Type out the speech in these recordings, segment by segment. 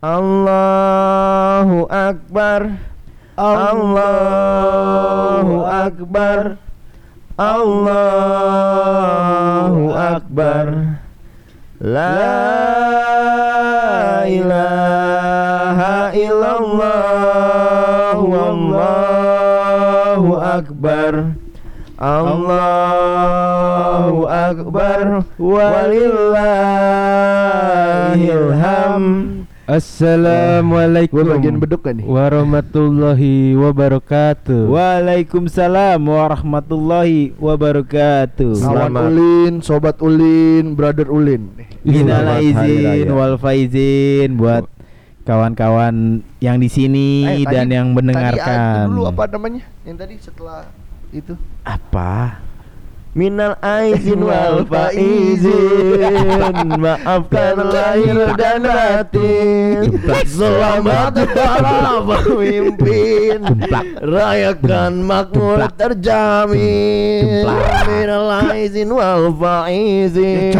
Allahu Akbar. Allahu Akbar. Allahu Akbar. La ilaha illallah. Wallahu Akbar. Allahu Akbar. Walillahilham Assalamualaikum Gue bagian beduk kan nih? warahmatullahi wabarakatuh. Waalaikumsalam warahmatullahi wabarakatuh. Selamat. Kawan Ulin, sobat Ulin, brother Ulin. Minal izin wal faizin buat kawan-kawan yang di sini Eh, dan tadi- yang Tadi mendengarkan. ada dulu apa namanya? Yang tadi setelah itu. Apa? Minal aizin wal faizin. Maafkan lahir dan batin. Selamat para pemimpin Rayakan makmur terjamin. Minal aizin wal faizin.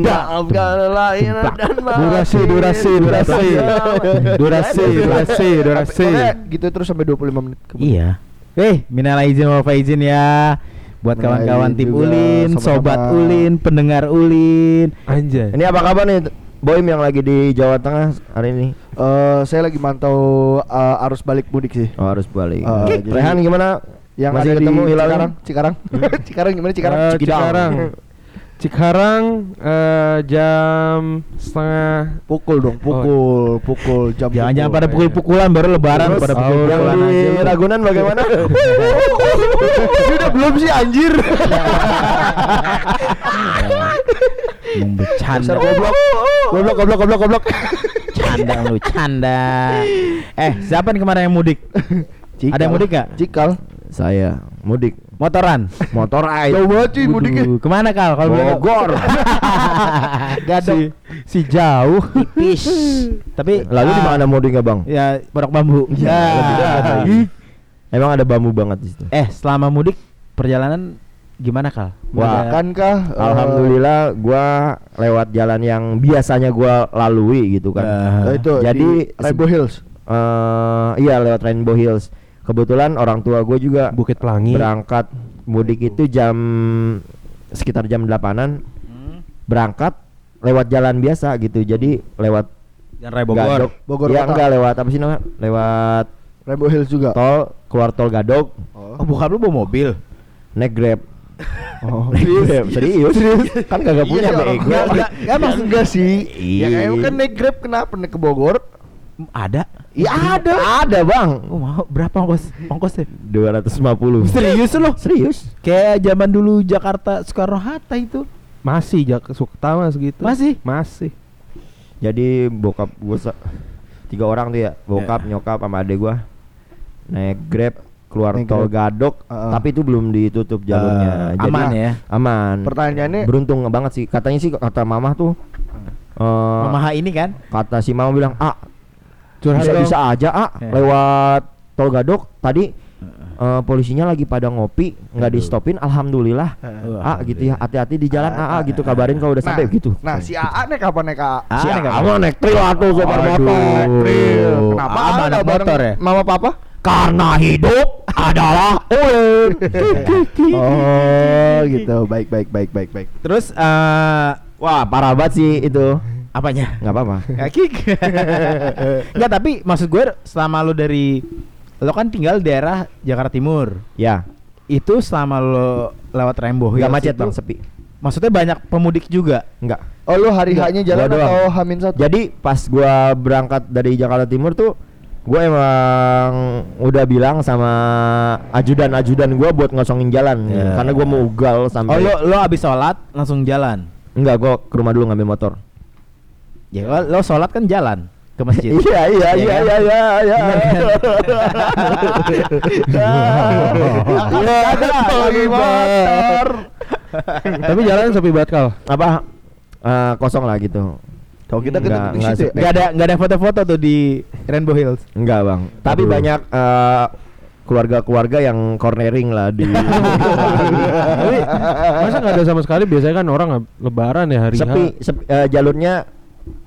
Maafkan lahir dan batin. Durasi, durasi, durasi. Durasi, durasi, durasi. Gitu terus sampai 25 menit. Iya. Eh, minal izin wal faizin ya. Buat kawan-kawan tim juga, Ulin, sobat sama-sama. Ulin, pendengar Ulin. Anjay. Ini apa kabar nih Boim yang lagi di Jawa Tengah hari ini Eh, saya lagi mantau eh, arus balik mudik sih. Oh harus balik jadi- Rehan gimana? Yang Masih ada ketemu di Hilal Cikarang, Cikarang. Cikarang gimana Cikarang? Cikidang. Cikarang. Cikarang eh, jam setengah Pukul dong, pukul, pukul jam. Jangan-jangan pukul. pada pukul-pukulan baru lebaran Terus pada oh, yang pukul-pukulan di aja. Ragunan bagaimana? Ini udah belum sih anjir. Mau bercanda. Dasar goblok. Goblok, goblok, goblok, goblok. Canda lu, canda. Eh, siapa nih kemarin yang mudik? Ada yang mudik gak? Cikal. Saya mudik Motoran. motor ride Jauh banget cuy mudiknya. Ke mana kal? Kalau? Bogor Gadok. si jauh. Tipis. Tapi lalu di ah, mana mudiknya bang Ya, pondok bambu. lebih Ya. dekat lagi. emang ada bambu banget di situ Eh, selama mudik perjalanan gimana kal? Wah, Ada- Kan kah? eh, Alhamdulillah gua lewat jalan yang biasanya gua lalui gitu kan eh, itu Jadi, di Rainbow Hills. Eh, iya lewat Rainbow Hills kebetulan orang tua gue juga Bukit Pelangi. berangkat mudik itu jam sekitar jam 8-an Hmm. berangkat lewat jalan biasa gitu jadi lewat Jalan Raya Bogor. Gadok Bogor ya enggak lewat apa sih namanya lewat Rainbow Hills juga. tol keluar tol Gadok Oh. Oh, bokap lu bawa mobil. naik grab Oh, naik grab serius kan kagak punya Iya, bego enggak, enggak, enggak, maksud enggak sih. Ya Iya. kayak kan naik Grab kenapa naik ke Bogor? Ada. Iya ada ada bang Oh, mau berapa ongkos ongkosnya? 250 Serius lo? serius Kayak zaman dulu Jakarta Soekarno Hatta itu. Masih jak Suktama segitu. Masih? Masih. jadi bokap gue tiga orang tuh ya bokap nyokap sama adek gua naik grab keluar Naik tol Grab. Gadok Heeh. tapi itu belum ditutup jalurnya Eh, Jadi- aman ya. aman Pertanyaannya beruntung banget sih katanya sih kata mamah tuh eh, Mama ini kan? kata si mama bilang ah Curhat bisa bisa aja ah Eh. lewat tol Gadok tadi eh, polisinya lagi pada ngopi nggak di stopin alhamdulillah ah gitu ya hati-hati di jalan ah, ah, gitu kabarin kalau udah Nah, sampai gitu Nah, si AA naik apa naik AA? Ah, si naik? Ama naik tril atuh sopir Aduh. motor. Kenapa Abang ada motor ya? Mama papa? karena hidup adalah Oh, gitu. Baik, baik, baik, baik, baik. Terus eh wah parah banget sih itu apanya? nggak apa-apa Kaki. Enggak, tapi maksud gue selama lu dari lo kan tinggal di daerah Jakarta Timur. ya Itu selama lo lewat Rainbow Hills nggak macet itu, bang sepi Maksudnya banyak pemudik juga. nggak Oh, lu hari hanya jalan Gua atau Hamin satu? jadi pas gua berangkat dari Jakarta Timur tuh gue emang udah bilang sama ajudan-ajudan gua buat ngosongin jalan Ya. karena gua mau ugal Oh, sampai lo lo abis sholat langsung jalan. enggak gua ke rumah dulu ngambil motor Ya lo, lo sholat kan jalan ke masjid. iya iya Iya iya kan? iya iya iya Bener kan? Iya, lagi motor. Tapi jalan sepi banget kal. apa eh, kosong lah gitu Kalau kita Enggak, enggak situ ya. Gak ada nggak ada foto-foto tuh di Rainbow Hills. enggak bang tapi Aduh. banyak eh, keluarga-keluarga yang cornering lah di Tapi masa nggak ada sama sekali? Biasanya kan orang lebaran ya hari sepi, sepi eh, jalurnya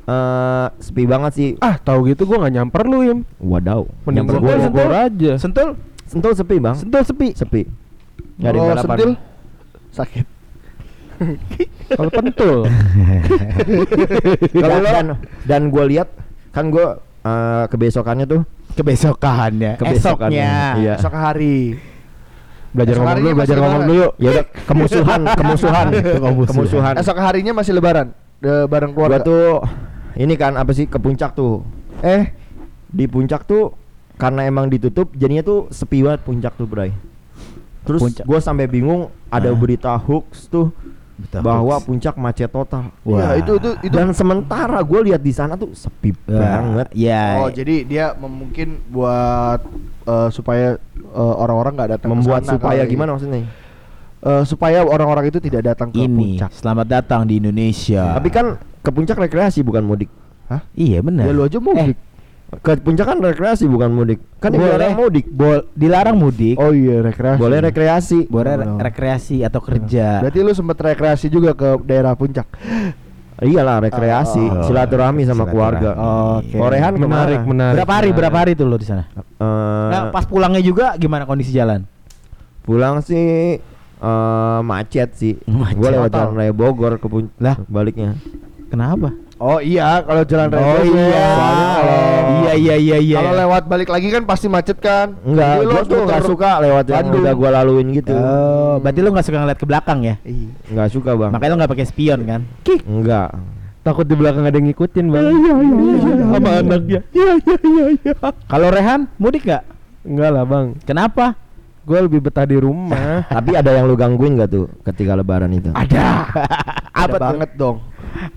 eh sepi banget sih. Ah, tahu gitu gua nggak nyamper lu, Im. Wadaw. Mending Nyamper gua gua. bogor aja. Sentul, Sentul sepi, Bang. sentul sepi. Sepi. Nggak ada Kalau balapan. sentil sakit. Kalau pentul. Kalau dan dan gue lihat kan gue eh, kebesokannya tuh Kebesokannya, kebesokannya. esoknya. Iya. Esok hari. Belajar Esok ngomong dulu, belajar ngomong dulu yuk. Ya udah kemusuhan, kemusuhan, kemusuhan. Esok harinya masih lebaran. De, bareng Gua keluarga. tuh ini kan apa sih ke puncak tuh. Eh di puncak tuh karena emang ditutup jadinya tuh sepi banget puncak tuh, Bray. Terus Puncak. gue sampai bingung ada Ah. berita hoax tuh Betul. bahwa puncak macet total. Iya, itu itu itu. Dan sementara gue lihat di sana tuh sepi banget. Ya. Oh, jadi dia mungkin buat eh, supaya eh, orang-orang nggak datang ke Membuat supaya kali. gimana maksudnya? Eh, supaya orang-orang itu tidak datang ke ini puncak. selamat datang di Indonesia. Tapi kan ke puncak rekreasi bukan mudik. iya benar. Ya lu aja mudik. Ke puncak kan rekreasi bukan mudik. Kan Boleh. dilarang mudik. Bol dilarang mudik. oh iya, rekreasi. Boleh rekreasi. Boleh re- Oh. rekreasi atau kerja. Berarti lu sempat rekreasi juga ke daerah puncak. Iyalah rekreasi, Oh. silaturahmi sama Silaturahmi. keluarga. Oke. Korehan Menarik, ke mana? menarik. berapa hari berapa hari tuh lo di sana? Eh, Nah, pas pulangnya juga gimana kondisi jalan? pulang sih eh macet sih. Macet. Gue lewat jalan raya Bogor ke pun Lah. baliknya. Kenapa? Oh iya, kalau jalan raya. Oh Bogor. iya. Kalau Iya iya iya iya. Kalau lewat balik lagi kan pasti macet kan. Enggak, harus tuh nggak muter- suka lewat yang Bandung. udah gue laluin gitu. Oh, berarti lu nggak suka ngeliat ke belakang ya? Iya. Nggak suka bang. Makanya lu nggak pakai spion kan? Enggak. Takut di belakang ada yang ngikutin, Bang. Iya, iya, iya. Sama anaknya. Iya, iya, iya, iya. Kalau Rehan mudik nggak? Enggak lah, Bang. Kenapa? Gue lebih betah di rumah. Tapi ada yang lu gangguin gak tuh ketika lebaran itu? Ada. Ada banget dong.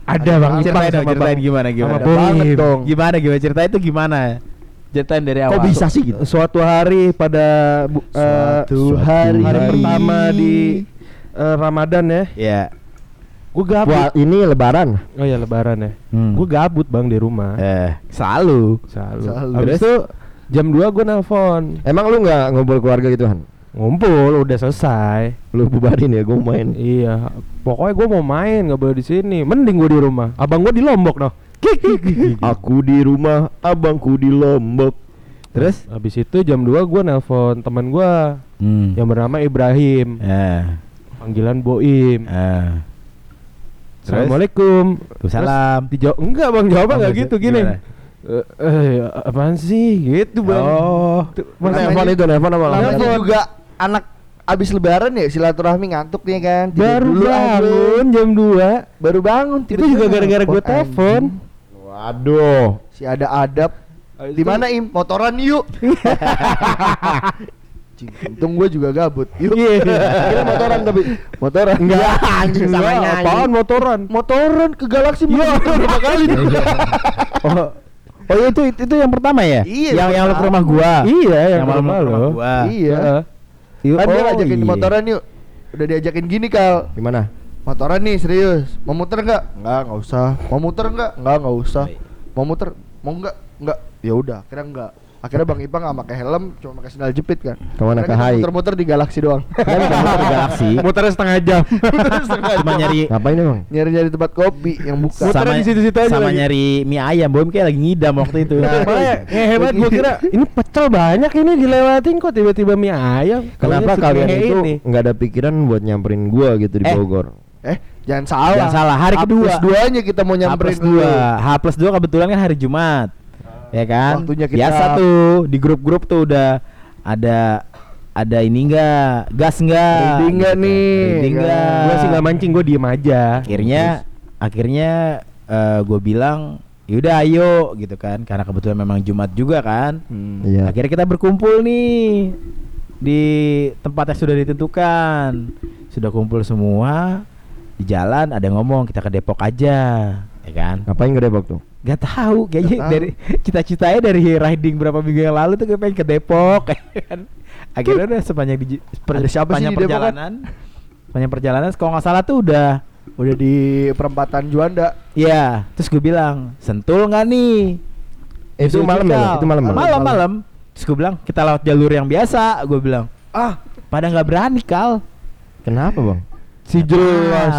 Ada, Bang. banget. Ipang Ceritain dong, sama ceritain Bang. gimana gimana. Ada banget dong. Gimana gimana ceritain itu gimana? Ceritain dari awal. Kok bisa sih gitu? Suatu hari pada bu- eh, Suatu hari. hari pertama di eh, Ramadan ya. Ya. Gue gabut. Wah, ini lebaran. Oh ya lebaran ya. Hmm. Gue gabut, Bang, di rumah. eh selalu. Selalu. Selalu. Habis itu jam 2 gue nelpon. Emang lu nggak ngobrol keluarga gitu Han? Ngumpul udah selesai. Lu bubarin ya, gue main. Iya, pokoknya gue mau main nggak boleh di sini. Mending gue di rumah. Abang gue di Lombok noh. Aku di rumah, abangku di Lombok. Terus? Habis itu jam 2 gue nelpon teman gue Hmm. yang bernama Ibrahim. Eh. Panggilan Boim. Eh. Assalamualaikum. Salam. Dijawab enggak bang jawabnya Oh, nggak maksud- gitu gini. Eh, eh, apaan sih gitu bang? Oh. Nelfon itu, nelfon apa? Nelfon. juga anak abis lebaran ya silaturahmi ngantuk nih kan. Tidur baru dulu aja. bangun jam 2 Baru bangun Itu juga gara-gara gue telepon. Waduh. Si ada adab. Di mana Im? Motoran yuk. Untung gue juga gabut. Yuk. Iya. Kira motoran tapi Motoran. Enggak, anjing sama apaan motoran? Motoran ke Galaxy Iya. berapa kali? Oh. Oh itu, itu itu yang pertama ya? Iya, Yang yang lu ke rumah gua. Iya, yang yang malam lo. gua. Iya. Iya, Kan dia oh, ngajakin di iya. motoran yuk. Udah diajakin gini kal. Gimana? Motoran nih serius. Mau muter nggak? Nggak, nggak usah. Mau muter nggak? Nggak, nggak usah. Mau muter? Mau nggak? Nggak. Ya udah, akhirnya nggak. Akhirnya Bang Ipang nggak pakai helm, cuma pakai sandal jepit kan. Ke mana? Akhirnya Ke Hai? Muter-muter di Galaxy doang. Kan muter di Galaxy. Muternya setengah jam. Cuma nyari Ngapain emang? Nyari-nyari tempat kopi yang buka. Sama di situ-situ aja sama lagi. nyari mie ayam. Boim kayak lagi ngidam waktu itu. Makanya yang hebat gue kira ini pecel banyak ini dilewatin kok tiba-tiba mie ayam. Kenapa kalian itu nggak ada pikiran buat nyamperin gua gitu di Eh. Bogor? Eh, jangan salah. Jangan salah, hari H kedua. plus duanya kita mau H nyamperin plus dua, H plus dua kebetulan kan hari Jumat, ya kan? Waktunya kita- Biasa tuh di grup-grup tuh udah ada ada ini enggak, gas enggak? Reading nggak nih? Reading enggak? Gue sih nggak mancing, gue diem aja. Akhirnya akhirnya gue bilang yaudah ayo gitu kan, karena kebetulan memang Jumat juga kan. Hmm. Iya. Akhirnya kita berkumpul nih di tempat yang sudah ditentukan. Sudah kumpul semua di jalan ada yang ngomong kita ke Depok aja, ya kan? Ngapain ke Depok tuh? Gak tahu kayaknya tahu. dari cita-citanya dari riding berapa minggu yang lalu tuh gue pengen ke Depok kan. Akhirnya udah sepanjang di per, Ada siapa sih sepanjang di Depok kan? perjalanan. Sepanjang perjalanan kalau nggak salah tuh udah Udah di perempatan Juanda. Iya, terus gue bilang, "Sentul nggak nih?" Itu Sentul malam ya, Cikal." Bang? Itu malam? Malam, malam. Terus gue bilang, "Kita lewat jalur yang biasa." Gue bilang, Ah, "Pada nggak berani, Kal." Kenapa bang? Si jelas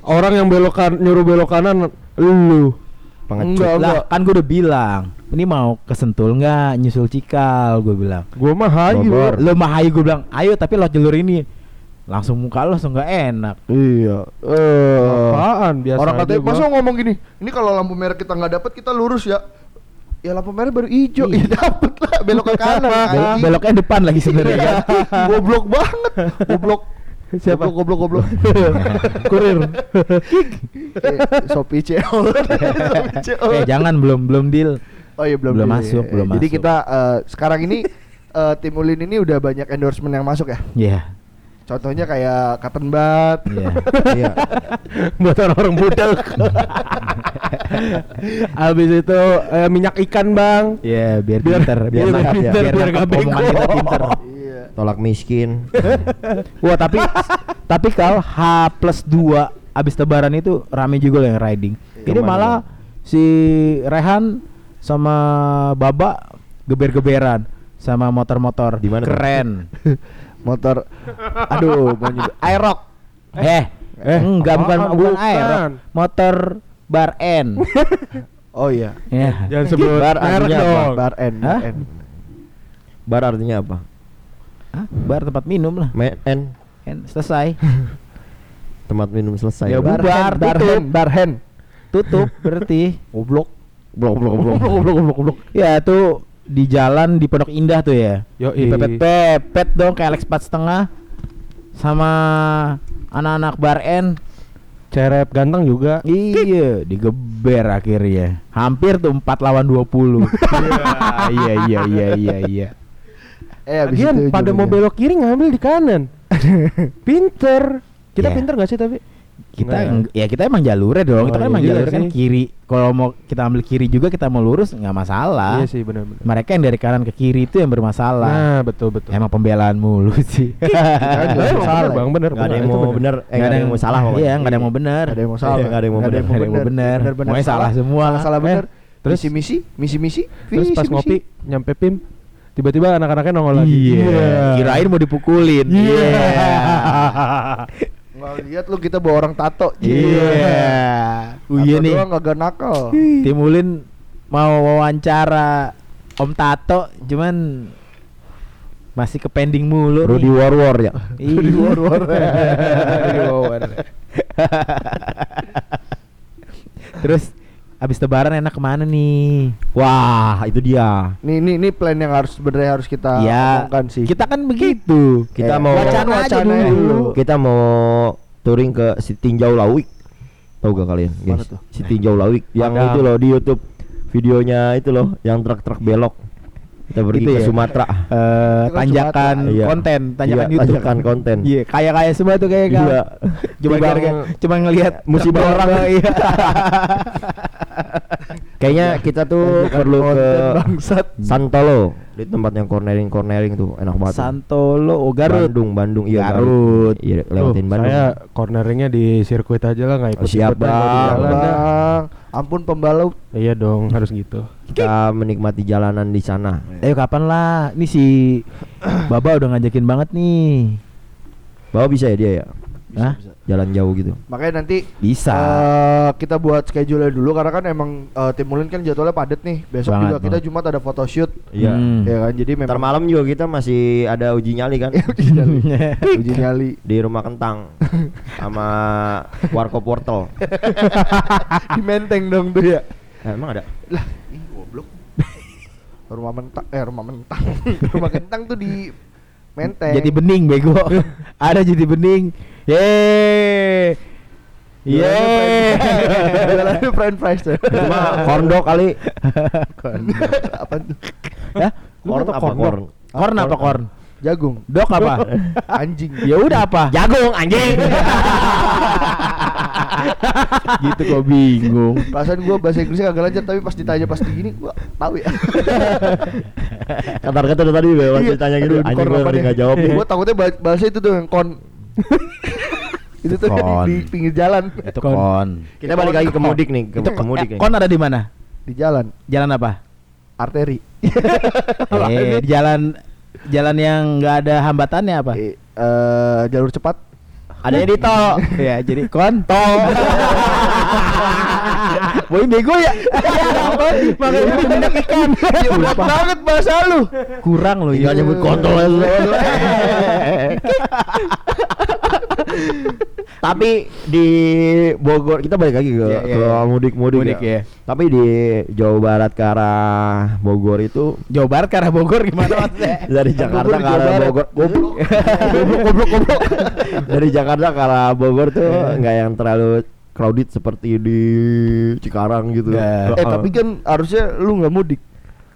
orang yang belok kan nyuruh belok kanan lu. Pengecut. Enggak, lah kan gue udah bilang ini mau kesentul nggak nyusul cikal gue bilang Gua mah hayu. Lo mah ayo gue bilang ayo tapi lo jalur ini langsung muka lo langsung nggak enak Iya. Eh. Apaan biasa Orang katanya masa ngomong gini, ini kalau lampu merah kita nggak dapat kita lurus ya. Ya lampu merah baru hijau, ya dapet lah belok ke kanan. Bel- anjing. beloknya depan lagi sebenarnya kan goblok banget. Goblok. Siapa? Goblok goblok. goblok. Kurir. Eh, Shopee CEO. Eh jangan belum belum deal Oh iya belum Belum iya, masuk, iya. belum Jadi masuk. kita eh, sekarang ini eh, tim Ulin ini udah banyak endorsement yang masuk ya. Iya Contohnya kayak cotton bud. iya Iya. Buat orang-orang budal. Habis itu eh, minyak ikan, Bang. Iya biar Biar- pinter biar nangkap pinter, biar biar nangkap nggak bego. omongan kita pinter Iya. Tolak miskin. Wah tapi tapi kal H plus 2 abis lebaran itu rame juga loh yang riding. Ini Ke mana? malah si Rehan sama Baba geber-geberan sama motor-motor. Di mana tuh? Keren. Motor aduh nyebut Aerox. eh, Eh, enggak bukan bukan. Aerox, motor Bar N. Oh iya. ya. Jangan sebut Bar artinya apa? dong. Bar? N. Bar artinya apa? Hah? Bar tempat minum lah. Me- N N selesai. tempat minum selesai. Ya, Bar Bar tutup. Hen, Bar Hen. Tutup berarti. Goblok. Blok blok blok. Goblok, goblok, goblok, goblok. Ya tuh di jalan di Pondok Indah tuh ya. Yoi. Dipepet-pepet dong kayak Alex 4 setengah sama anak-anak bar N. Cerep ganteng juga. Iya, digeber akhirnya. Hampir tuh 4 lawan 20. iya, iya, iya, iya, iya. Eh habis Lagian itu pada mau belok kiri ngambil di kanan. pinter. Kita Iya. pinter gak sih tapi? Kita Nggak ya? ya kita emang jalurnya dong. Oh, kita kan iya emang juga jalurnya kan sih. kiri. Kalau mau kita ambil kiri juga kita mau lurus nggak masalah. Iya sih benar-benar. Mereka yang dari kanan ke kiri itu yang bermasalah. Nah, betul betul. Emang pembelaan mulu sih. Kan Eh, nggak emang salah. Bang, bener. Gak ada yang mau bener, eh gak ada yang mau salah. Iya, nggak ada yang mau benar. Ada yang mau salah. Iya, nggak ada yang mau Nggak bener. Nggak ada yang mau bener. Bener-bener Semuanya salah semua. Salah, Eh, bener. terus- misi misi misi misi. Terus pas ngopi nyampe PIM tiba-tiba anak-anaknya nongol lagi. Iya. Kirain mau dipukulin. Iya. Nggak lihat lu kita bawa orang tato. Iya. Iya Tato nih. doang kagak nakal. Tim Ulin mau wawancara Om Tato cuman masih ke pending mulu Rudy nih. War War ya. Iya. Rudy War War. Rudy War War. Terus abis lebaran enak ke mana nih? Wah, itu dia. Nih nih nih plan yang harus sebenarnya harus kita ya, omongkan sih. kita kan begitu. Kita Eh, mau wacana aja wacana dulu. Kita mau touring ke si Tinjau Lawik. Tahu gak kalian, Mana guys? tuh? Si Tinjau Lawik yang Ada. itu loh di YouTube videonya itu loh yang truk-truk belok. Kita pergi Itu ke ya? Sumatera. Eh, kan tanjakan Sumatera. Iya. konten, tanjakan Iya, YouTube. tanjakan konten. Iya, kaya-kaya semua tuh kayak Iya. Cuma gara-gara cuma ngelihat musibah orang. Iya. Kayaknya kita tuh perlu ke bangsat. Santolo di tempat yang cornering cornering tuh enak banget. Santolo, oh Garut. Bandung, Bandung, iya Garut. Iya, Tuh, lewatin Bandung. Saya corneringnya di sirkuit aja lah nggak ikut Oh, siap, Bang. Bang, ampun pembalap. Iya dong, harus gitu. Kita menikmati jalanan di sana. Ayo kapan lah? Ini si Baba udah ngajakin banget nih. Bawa bisa ya dia ya? Hah? Jalan jauh gitu. Makanya nanti Bisa. eh, kita buat schedule dulu karena kan emang eh, tim Ulin kan jadwalnya padet nih. Besok Banget, juga kita. Jumat ada photoshoot. Iya. Hmm. Ya kan jadi memang Ntar malam juga kita masih ada uji nyali kan uji nyali. uji nyali. di rumah kentang sama warkop wortel. Di Menteng dong tuh ya. Eh, emang ada? Lah, ih goblok. rumah mentang eh rumah mentang. rumah kentang tuh di Menteng. Jadi bening bego. Ada jadi bening. Yeay. Yeay. Jualannya french fries tuh. Cuma corn dog kali. apa tuh? Hah? Corn apa corn? Korn apa korn? Jagung. Dok apa? Anjing. ya udah apa? Jagung anjing. gitu kok bingung. Perasaan gua bahasa Inggrisnya kagak lancar tapi pas ditanya pas gini gua tahu ya. Kata-kata dari tadi gue waktu ditanya gitu, anjing gue nggak jawab nih. Gua takutnya bah- bahasa itu tuh yang kon. itu tuh Kon. di, di pinggir jalan. Itu kon. Kita balik lagi ke mudik nih, ke, Itu ke mudik eh, nih. kon ada di mana? Di jalan Jalan apa? arteri. eh, di jalan jalan yang nggak ada hambatannya apa? Eh, eh, jalur cepat. Adanya di tol. ya, jadi kon Tol. Boim bego ya. Makanya minyak ikan. Ya berat banget bahasa lu. Kurang loh Tinggal ya. nyebut kontol. Tapi di Bogor kita balik lagi ke Iya, iya, ke iya. mudik-mudik Mudik, ya. ya. Tapi di Jawa Barat ke arah Bogor itu Jawa Barat ke arah Bogor gimana maksudnya? dari Jakarta ke arah. Bogor goblok goblok goblok goblok dari Jakarta ke arah Bogor tuh nggak yang terlalu crowded seperti di Cikarang gitu Nggak. Eh tapi kan harusnya lu nggak mudik.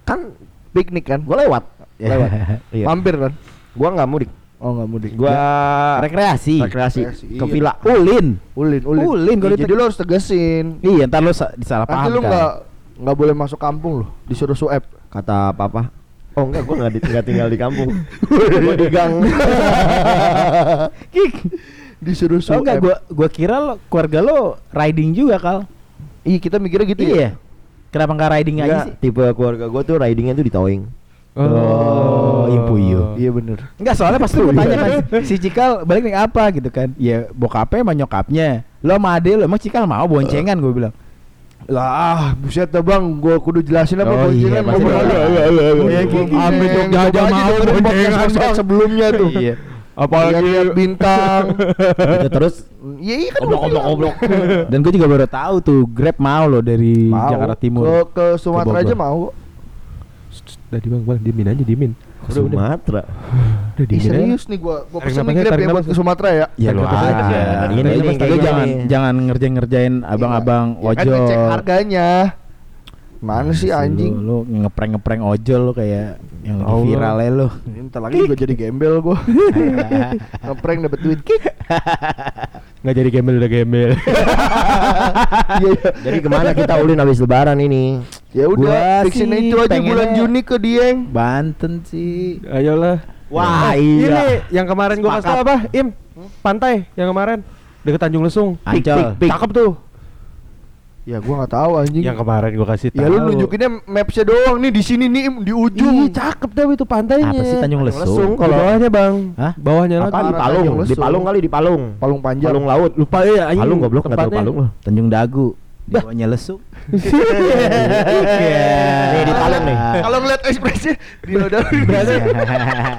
kan Piknik kan? gua lewat lewat iya. Mampir kan? gua nggak mudik Oh nggak mudik. gua Rekreasi. rekreasi Rekreasi, ke iya. villa Ulin. Ulin, ulin. Ulin, Ya, jadi lu harus tegesin. Iya, ntar lu sa- disalah Nanti paham lu kan. nggak nggak boleh masuk kampung lu, disuruh suap. kata papa oh enggak gua nggak di- tinggal di kampung gua di gang Kik. disuruh Oh suap. enggak, gua gua kira lo, keluarga lo riding juga kal. Iya kita mikirnya gitu ya. iya. Kenapa nggak riding aja Enggak, sih? tipe keluarga gua tuh ridingnya tuh di towing Oh, impuyo. Iya bener. Enggak, soalnya pasti gue tanya kan si Cikal balik naik apa gitu kan. Ya bokapnya sama nyokapnya. Lo sama ade lo emang Cikal mau boncengan gue bilang. Lah, buset dah bang, gua kudu jelasin apa Oh, boncengan iya, gua iya, iya, "Iya, iya, iya, iya. Ambil dong jajah mau boncengan, sebelumnya tuh. Iya. Apalagi Lihat bintang. itu terus Iya iya kan oblok oblok Dan gue juga baru tahu tuh Grab mau lo dari Mau. Jakarta Timur. Ke, ke Sumatera aja mau. Tadi bang, bang diemin aja diemin. Udah, udah. Sumatera Udah diemin aja. serius nih gua gua Tarik pesen nih Grab ya buat ke Sumatera ya. Ya nafas aja. Ini, Ini, ini, lu ini. jangan jangan ngerjain ngerjain abang-abang Ya kan ngecek harganya. Mana sih anjing? Lu, lu ngeprank ngeprank ojol lu kayak yang lagi Allah. viral ya lu. Ntar lagi juga jadi gembel gua. Ngeprank dapet duit. Nggak jadi gembel udah gembel. Iya. iya. jadi ke mana kita ulin habis lebaran ini Ya udah, fixin itu aja bulan Juni ke Dieng. Banten sih. Ayolah. Wah, Eh, iya. Ini yang kemarin gua kasih apa? Im, pantai yang kemarin deket Tanjung Lesung. Ancol. pik, pik. Cakep tuh. Ya gua nggak tahu anjing. Yang kemarin gua kasih tahu. Ya lu nunjukinnya mapsnya doang nih di sini nih di ujung. Ih, cakep dah itu pantainya. Apa sih Tanjung Lesung. Lesung? Di Kalau- bawahnya bang. Hah? Bawahnya apa lagi. di Palung di. Palung kali di Palung Palung panjang. Palung laut Lupa ya anjing. Palung goblok nggak tahu. Palung loh Tanjung Dagu. Di bawahnya Lesung. Nih, di Palung nih. Kalau ngeliat ekspresinya dinodalin. Berarti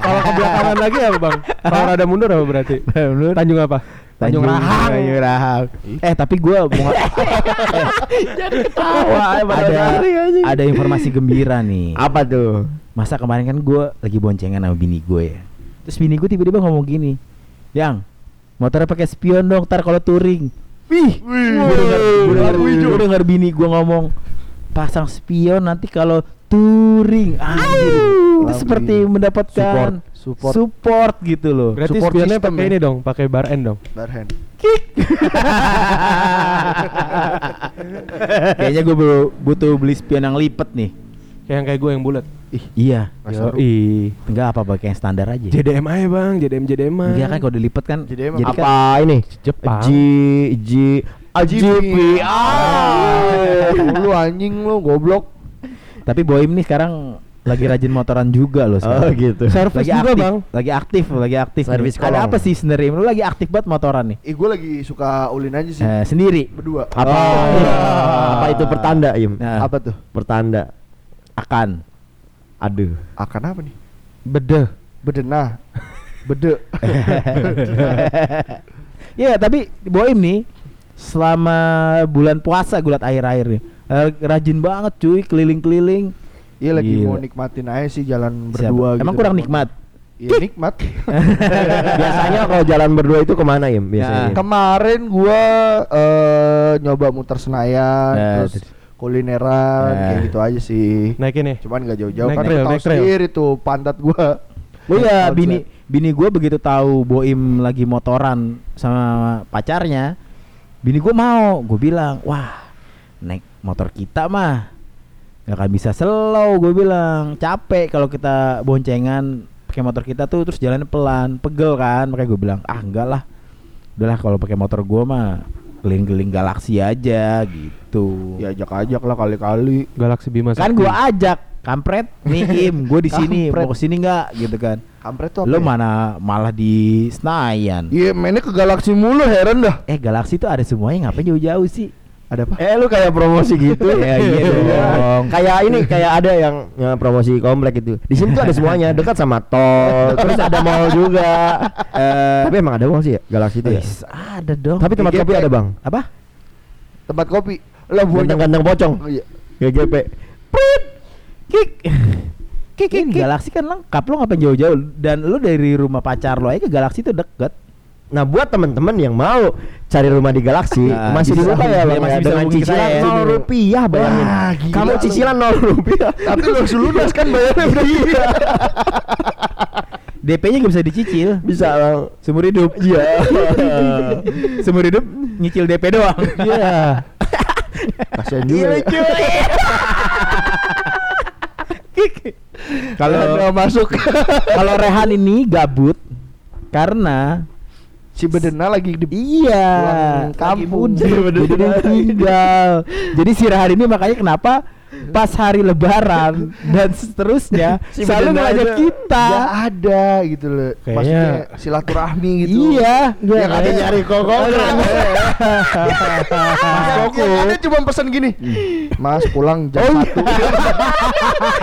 kalau ke belakangan lagi apa bang? Kalau rada mundur apa berarti? Mundur. Tanjung apa? Tanjung Rahang. Tanjung Rahang. Eh tapi gua mau Tawa ada ada informasi gembira nih. apa tuh Masa kemarin kan gua lagi boncengan sama bini gue ya. Terus bini gue tiba-tiba ngomong gini, "Yang, motornya pakai spion dong, ntar kalau touring." Wih, gue denger, gue gue bini gue ngomong pasang spion nanti kalau touring. Anjir, itu seperti mendapatkan Support. Support gitu loh. Berarti Support spionnya pakai ya? ini dong, pakai bar end dong. Barhand. Kayaknya gue butuh beli spion yang lipet nih. Kayak yang kayak gue yang bulat. Iya, Masa Yo, ih. enggak apa pakai yang standar aja. JDM aja bang, JDM JDM. Enggak kan kalau dilipet kan Jadi emang jadi apa kan ini Jepang. G G Ah, lu anjing lu goblok. Tapi Boim nih sekarang lagi rajin motoran juga loh oh sekarang. gitu Servis lagi juga aktif, bang. lagi aktif, lagi aktif. Servis Ada apa sih sebenarnya? Lu lagi aktif banget motoran nih. Ih, gua lagi suka ulin aja sih. Eh, sendiri Berdua. apa Oh. apa itu pertanda im Nah, Apa tuh? pertanda akan aduh Akan apa nih? Bede. Bedenah. Bede. Ya, tapi Boim nih selama bulan puasa gue liat akhir-akhir nih. eh, rajin banget cuy keliling-keliling. Iya lagi Gila. mau nikmatin aja sih jalan Siapa? berdua gitu. Emang kurang nikmat. Iya nikmat. biasanya kalau jalan berdua itu ke mana im biasanya Nah, Kemarin gua eh, nyoba muter Senayan, Nah, terus kulineran Nah. kayak gitu aja sih. Naikin nih. Cuman gak jauh-jauh kan trail, tahu sendiri tuh pantat gua. Oh iya, bini bini gue begitu tahu Boim lagi motoran sama pacarnya, bini gue mau. Gue bilang, wah naik motor kita mah nggak akan bisa slow. Gue bilang capek kalau kita boncengan pakai motor kita tuh terus jalannya pelan, pegel kan. Makanya gue bilang, ah enggak lah, udahlah kalau pakai motor gue mah keliling-keliling galaksi aja gitu. Ya ajak-ajak lah kali-kali. Galaxy Bima kan gue ajak kampret nih Im gue di sini mau ke sini nggak gitu kan Kampret tuh apa Lo ya? mana malah di Senayan. Iya mainnya ke galaksi mulu heran dah. Eh Galaxy tuh ada semuanya ngapain jauh-jauh sih? Ada apa? Eh lu kayak promosi gitu Ya, iya dong. Kayak ini kayak ada yang ya, promosi komplek itu. Di sini tuh ada semuanya, dekat sama tol, terus ada mall juga. Eh, tapi emang ada mall sih ya, Galaxy itu ya. Ada dong. Tapi tempat GGP. kopi ada, Bang. apa? Tempat kopi. Lah buat Ganteng-ganteng pocong. Oh, iya. GGP. Kik. Kik, kik, Galaxy kan lengkap lo ngapain jauh-jauh dan lu dari rumah pacar lo aja ke Galaxy itu deket. Nah, buat teman-teman yang mau cari rumah di Galaxy, Nah, masih bisa. dibuka ya, Iya, Bang. masih ya, bisa dengan cicilan ya. 0 rupiah bayangin. Wah, gila Kamu lu. cicilan 0 rupiah. Tapi langsung lunas kan bayarnya berarti. DP-nya gak bisa dicicil. Bisa, Bang. Seumur hidup. Iya. Seumur hidup nyicil DP doang. Iya. Kasihan juga. ya. Kalau masuk. kalau Rehan ini gabut karena si Bedena lagi di iya kampung. dia tinggal. Jadi si Rehan ini makanya kenapa pas hari Lebaran dan seterusnya Si selalu Bedena ngajak kita. Gak ada gitu loh. Kayaknya- Maksudnya silaturahmi gitu. Iya, Yang ada nyari koko. Mas Koko. Yang ada cuma pesan gini. Mas pulang jam satu.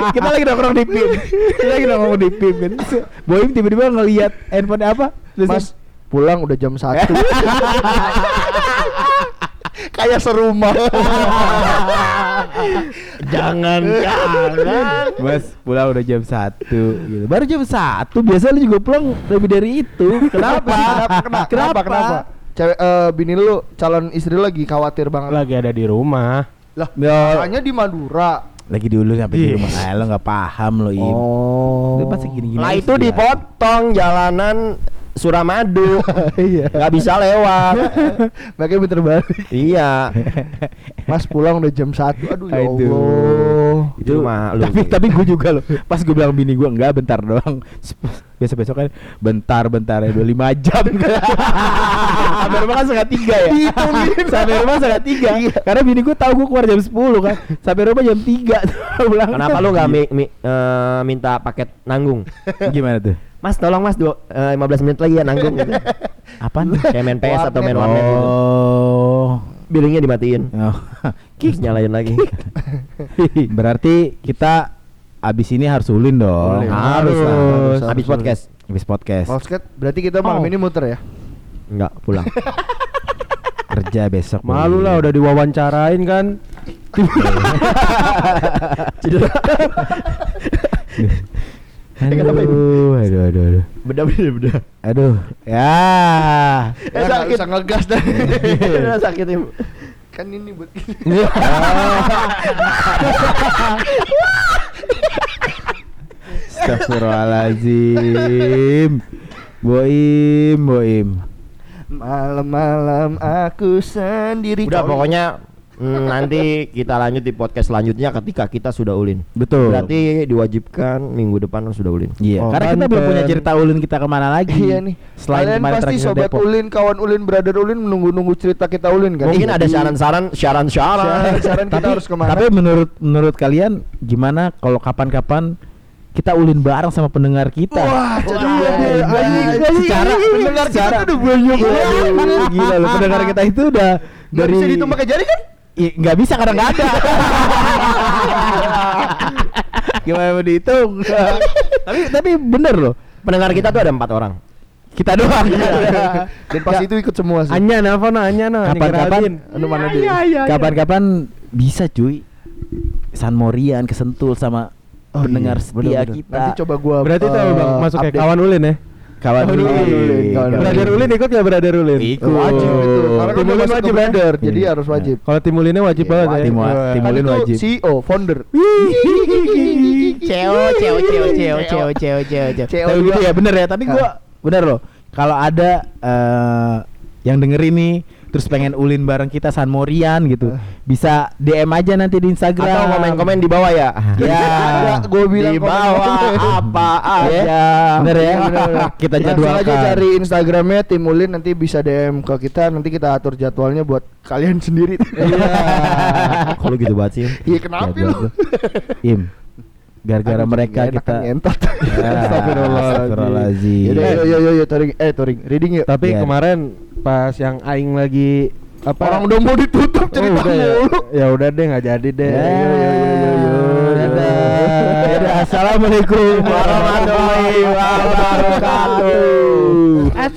kita lagi nongkrong di PIM. Kita lagi nongkrong di PIM kan. Boeing tiba-tiba ngelihat handphone apa? Terus Mas pulang udah jam satu. Kayak serumah. Jangan, jangan. Mas pulang udah jam 1 gitu. Baru jam 1 biasa lu juga pulang lebih dari itu. Kenapa? Kenapa? Kenapa? Kenapa? Kenapa? Cewek eh, bini lu calon istri lu lagi khawatir banget. Lagi ada di rumah. Lah, Ya. makanya di Madura. Lagi dulu sampai di rumah. Ah, lo nggak paham lo, Im. Oh. Pasti gini-gini. Lah itu sih, dipotong jalanan Suramadu. Iya. Gak bisa lewat. Makanya muter balik. iya. Mas pulang udah jam 1. Aduh ya. Allah. Itu mah tapi tapi gue juga loh pas gue bilang bini gue enggak bentar doang besok besok kan bentar bentar ya 25 jam sampai rumah kan setengah tiga ya sampai rumah setengah tiga karena bini gue tahu gue keluar jam 10 kan sampai rumah jam 3 pulang Kenapa lu gak mi- mi- eh, minta paket nanggung? gimana tuh Mas tolong mas dua, eh, 15 menit lagi ya nanggung gitu. apaan Kayak main PS atau main warnet gitu. oh Billingnya dimatiin. Oh. Terus nyalain lagi. berarti kita abis ini harus ulin dong Ulin. Harus lah. Harus, Habis harus. podcast. abis podcast Basket berarti kita malam Oh. ini muter ya? Enggak, pulang. kerja besok Malu lah udah diwawancarain kan. Aduh, aduh, aduh, aduh. Beda beda beda. Aduh, ya. Eh, Eh, sakit. bisa ngegas dah. Sakit Im. kan ini buat Astagfirullahaladzim. Boim, boim. malam-malam aku sendiri. Udah pokoknya mm, nanti kita lanjut di podcast selanjutnya ketika kita sudah ulin. Betul. Berarti diwajibkan minggu depan harus sudah ulin. Iya, Oh, karena kita belum punya cerita ulin kita ke mana lagi. Iya nih. Selain Kalian pasti sobat Depok. ulin, kawan ulin, brother ulin menunggu-nunggu cerita kita ulin kan. Mungkin ada saran-saran, saran-saran. Saran-saran kita harus ke mana? Tapi menurut menurut kalian gimana kalau kapan-kapan kita ulin bareng sama pendengar kita? Wah, gila. Anjing. Secara pendengar kita secara- udah banyak Iya, banget. Gila loh pendengar kita itu udah Nggak dari bisa dihitung pakai jari kan? Ih, nggak bisa karena nggak ada. Gimana mau dihitung? tapi tapi bener loh. Pendengar kita tuh ada empat orang. Kita doang. Dan pas itu ikut semua sih. Anya na Anya na. Kapan-kapan Anu mana dia? kapan-kapan bisa cuy. San Morian kesentul sama Oh, pendengar iya, setia bener-bener. kita. Nanti coba gua Berarti itu eh, bang masuk kayak update. kawan ulin ya. kawan Kawan ulin. ulin, kawan Brother ulin ikut ya brother ulin. Ikut. Wajib itu. Karena kan Tim ulin wajib ya? brother, jadi Iya. harus wajib. Kalau tim ulinnya wajib Iya, banget ya. tim tim Kan ulin itu wajib. CEO, founder. Ceo, ceo, ceo, ceo, ceo, ceo, ceo, Tapi gitu ya bener ya. Tapi gua bener loh. Kalau ada eh, yang dengerin nih terus pengen ulin bareng kita San Morian gitu, bisa DM aja nanti di Instagram. Atau komen-komen di bawah ya. Ya, Ada, gua bilang di bawah apa Ya, aja. bener ya. Bener-bener. Kita Langsung jadwalkan. aja cari Instagramnya Tim Ulin nanti bisa DM ke kita nanti kita atur jadwalnya buat kalian sendiri. Iya. Kalau gitu banget sih. Iya kenapa lu? Im, gara-gara mereka kita kan ngentot. Ya, yo yo yo yo touring eh touring reading yuk. Tapi kemarin pas yang aing lagi apa? Orang udah mau ditutup Oh, cerita udah ya. mulu. Ya udah deh nggak jadi deh. Ya, Yo, yo, yo, yo, yo. Dadah. Dadah. Assalamualaikum warahmatullahi wabarakatuh.